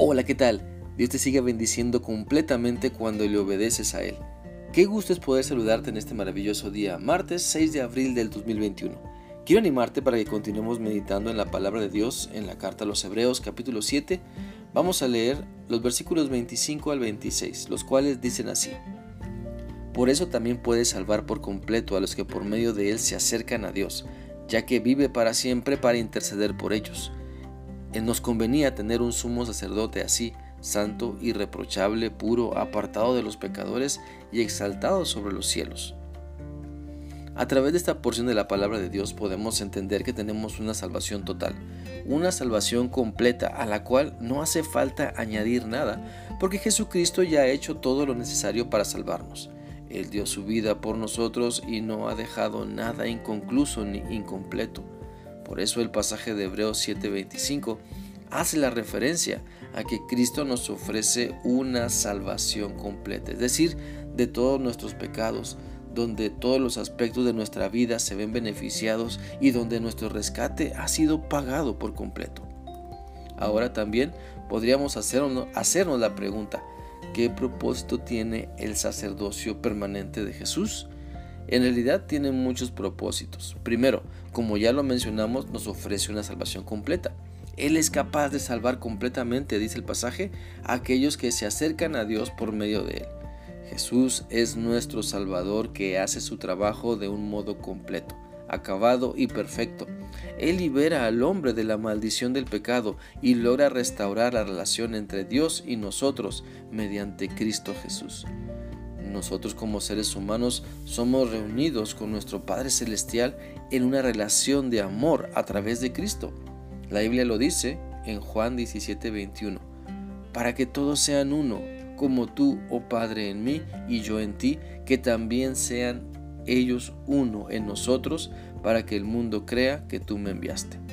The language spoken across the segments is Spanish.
Hola, ¿qué tal? Dios te sigue bendiciendo completamente cuando le obedeces a Él. Qué gusto es poder saludarte en este maravilloso día, martes 6 de abril del 2021. Quiero animarte para que continuemos meditando en la palabra de Dios en la carta a los Hebreos capítulo 7. Vamos a leer los versículos 25 al 26, los cuales dicen así. Por eso también puede salvar por completo a los que por medio de Él se acercan a Dios, ya que vive para siempre para interceder por ellos nos convenía tener un sumo sacerdote así, santo, irreprochable, puro, apartado de los pecadores y exaltado sobre los cielos. A través de esta porción de la palabra de Dios podemos entender que tenemos una salvación total, una salvación completa a la cual no hace falta añadir nada, porque Jesucristo ya ha hecho todo lo necesario para salvarnos. Él dio su vida por nosotros y no ha dejado nada inconcluso ni incompleto. Por eso el pasaje de Hebreos 7:25 hace la referencia a que Cristo nos ofrece una salvación completa, es decir, de todos nuestros pecados, donde todos los aspectos de nuestra vida se ven beneficiados y donde nuestro rescate ha sido pagado por completo. Ahora también podríamos hacernos, la pregunta, ¿qué propósito tiene el sacerdocio permanente de Jesús? En realidad tiene muchos propósitos. Primero, como ya lo mencionamos, nos ofrece una salvación completa. Él es capaz de salvar completamente, dice el pasaje, a aquellos que se acercan a Dios por medio de Él. Jesús es nuestro Salvador que hace su trabajo de un modo completo, acabado y perfecto. Él libera al hombre de la maldición del pecado y logra restaurar la relación entre Dios y nosotros mediante Cristo Jesús. Nosotros como seres humanos somos reunidos con nuestro Padre Celestial en una relación de amor a través de Cristo. La Biblia lo dice en Juan 17, 21. Para que todos sean uno, como tú, oh Padre, en mí y yo en ti, que también sean ellos uno en nosotros, para que el mundo crea que tú me enviaste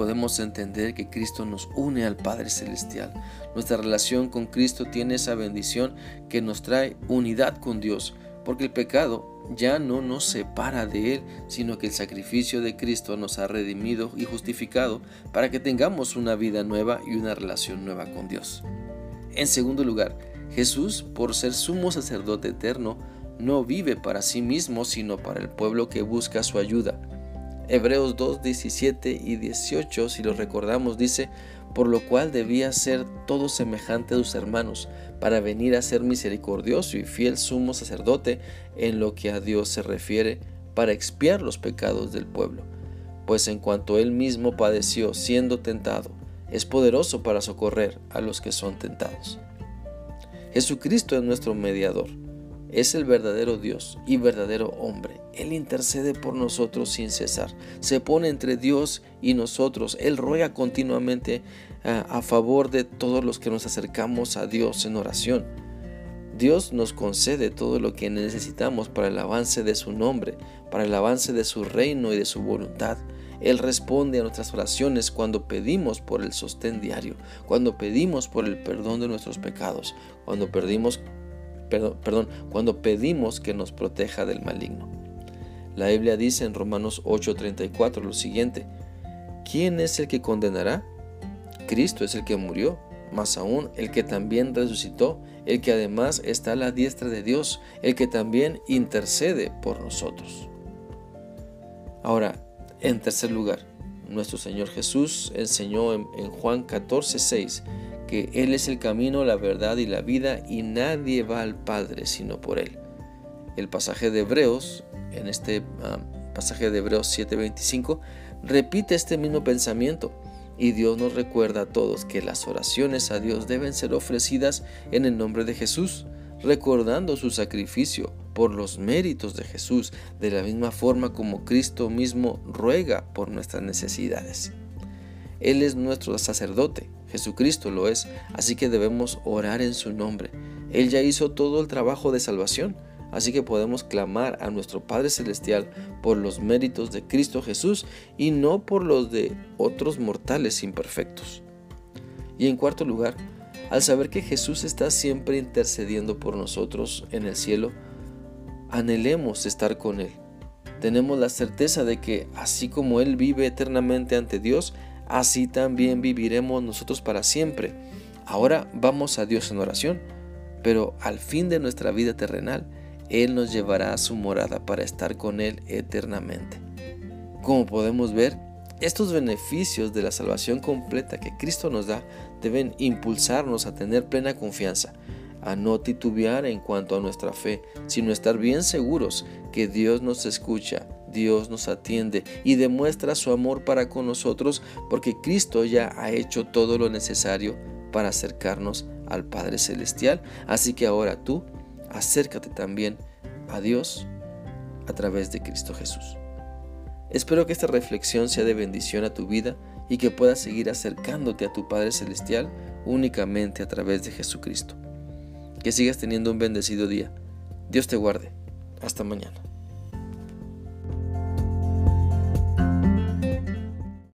podemos entender que Cristo nos une al Padre Celestial. Nuestra relación con Cristo tiene esa bendición que nos trae unidad con Dios, porque el pecado ya no nos separa de Él, sino que el sacrificio de Cristo nos ha redimido y justificado para que tengamos una vida nueva y una relación nueva con Dios. En segundo lugar, Jesús, por ser sumo sacerdote eterno, no vive para sí mismo, sino para el pueblo que busca su ayuda. Hebreos 2, 17 y 18, si lo recordamos, dice, por lo cual debía ser todo semejante a sus hermanos, para venir a ser misericordioso y fiel sumo sacerdote en lo que a Dios se refiere, para expiar los pecados del pueblo. Pues en cuanto él mismo padeció siendo tentado, es poderoso para socorrer a los que son tentados. Jesucristo es nuestro mediador es el verdadero Dios y verdadero hombre. Él intercede por nosotros sin cesar. Se pone entre Dios y nosotros. Él ruega continuamente a, a favor de todos los que nos acercamos a Dios en oración. Dios nos concede todo lo que necesitamos para el avance de su nombre, para el avance de su reino y de su voluntad. Él responde a nuestras oraciones cuando pedimos por el sostén diario, cuando pedimos por el perdón de nuestros pecados, cuando pedimos perdón, cuando pedimos que nos proteja del maligno. La Biblia dice en Romanos 8:34 lo siguiente, ¿quién es el que condenará? Cristo es el que murió, más aún el que también resucitó, el que además está a la diestra de Dios, el que también intercede por nosotros. Ahora, en tercer lugar, nuestro Señor Jesús enseñó en, en Juan 14:6 que Él es el camino, la verdad y la vida y nadie va al Padre sino por Él. El pasaje de Hebreos, en este ah, pasaje de Hebreos 7:25, repite este mismo pensamiento y Dios nos recuerda a todos que las oraciones a Dios deben ser ofrecidas en el nombre de Jesús, recordando su sacrificio por los méritos de Jesús, de la misma forma como Cristo mismo ruega por nuestras necesidades. Él es nuestro sacerdote, Jesucristo lo es, así que debemos orar en su nombre. Él ya hizo todo el trabajo de salvación, así que podemos clamar a nuestro Padre Celestial por los méritos de Cristo Jesús y no por los de otros mortales imperfectos. Y en cuarto lugar, al saber que Jesús está siempre intercediendo por nosotros en el cielo, anhelemos estar con Él. Tenemos la certeza de que así como Él vive eternamente ante Dios, así también viviremos nosotros para siempre. Ahora vamos a Dios en oración, pero al fin de nuestra vida terrenal, Él nos llevará a su morada para estar con Él eternamente. Como podemos ver, estos beneficios de la salvación completa que Cristo nos da deben impulsarnos a tener plena confianza, a no titubear en cuanto a nuestra fe, sino estar bien seguros que Dios nos escucha, Dios nos atiende y demuestra su amor para con nosotros porque Cristo ya ha hecho todo lo necesario para acercarnos al Padre Celestial. Así que ahora tú acércate también a Dios a través de Cristo Jesús. Espero que esta reflexión sea de bendición a tu vida y que puedas seguir acercándote a tu Padre Celestial únicamente a través de Jesucristo. Que sigas teniendo un bendecido día. Dios te guarde. Hasta mañana.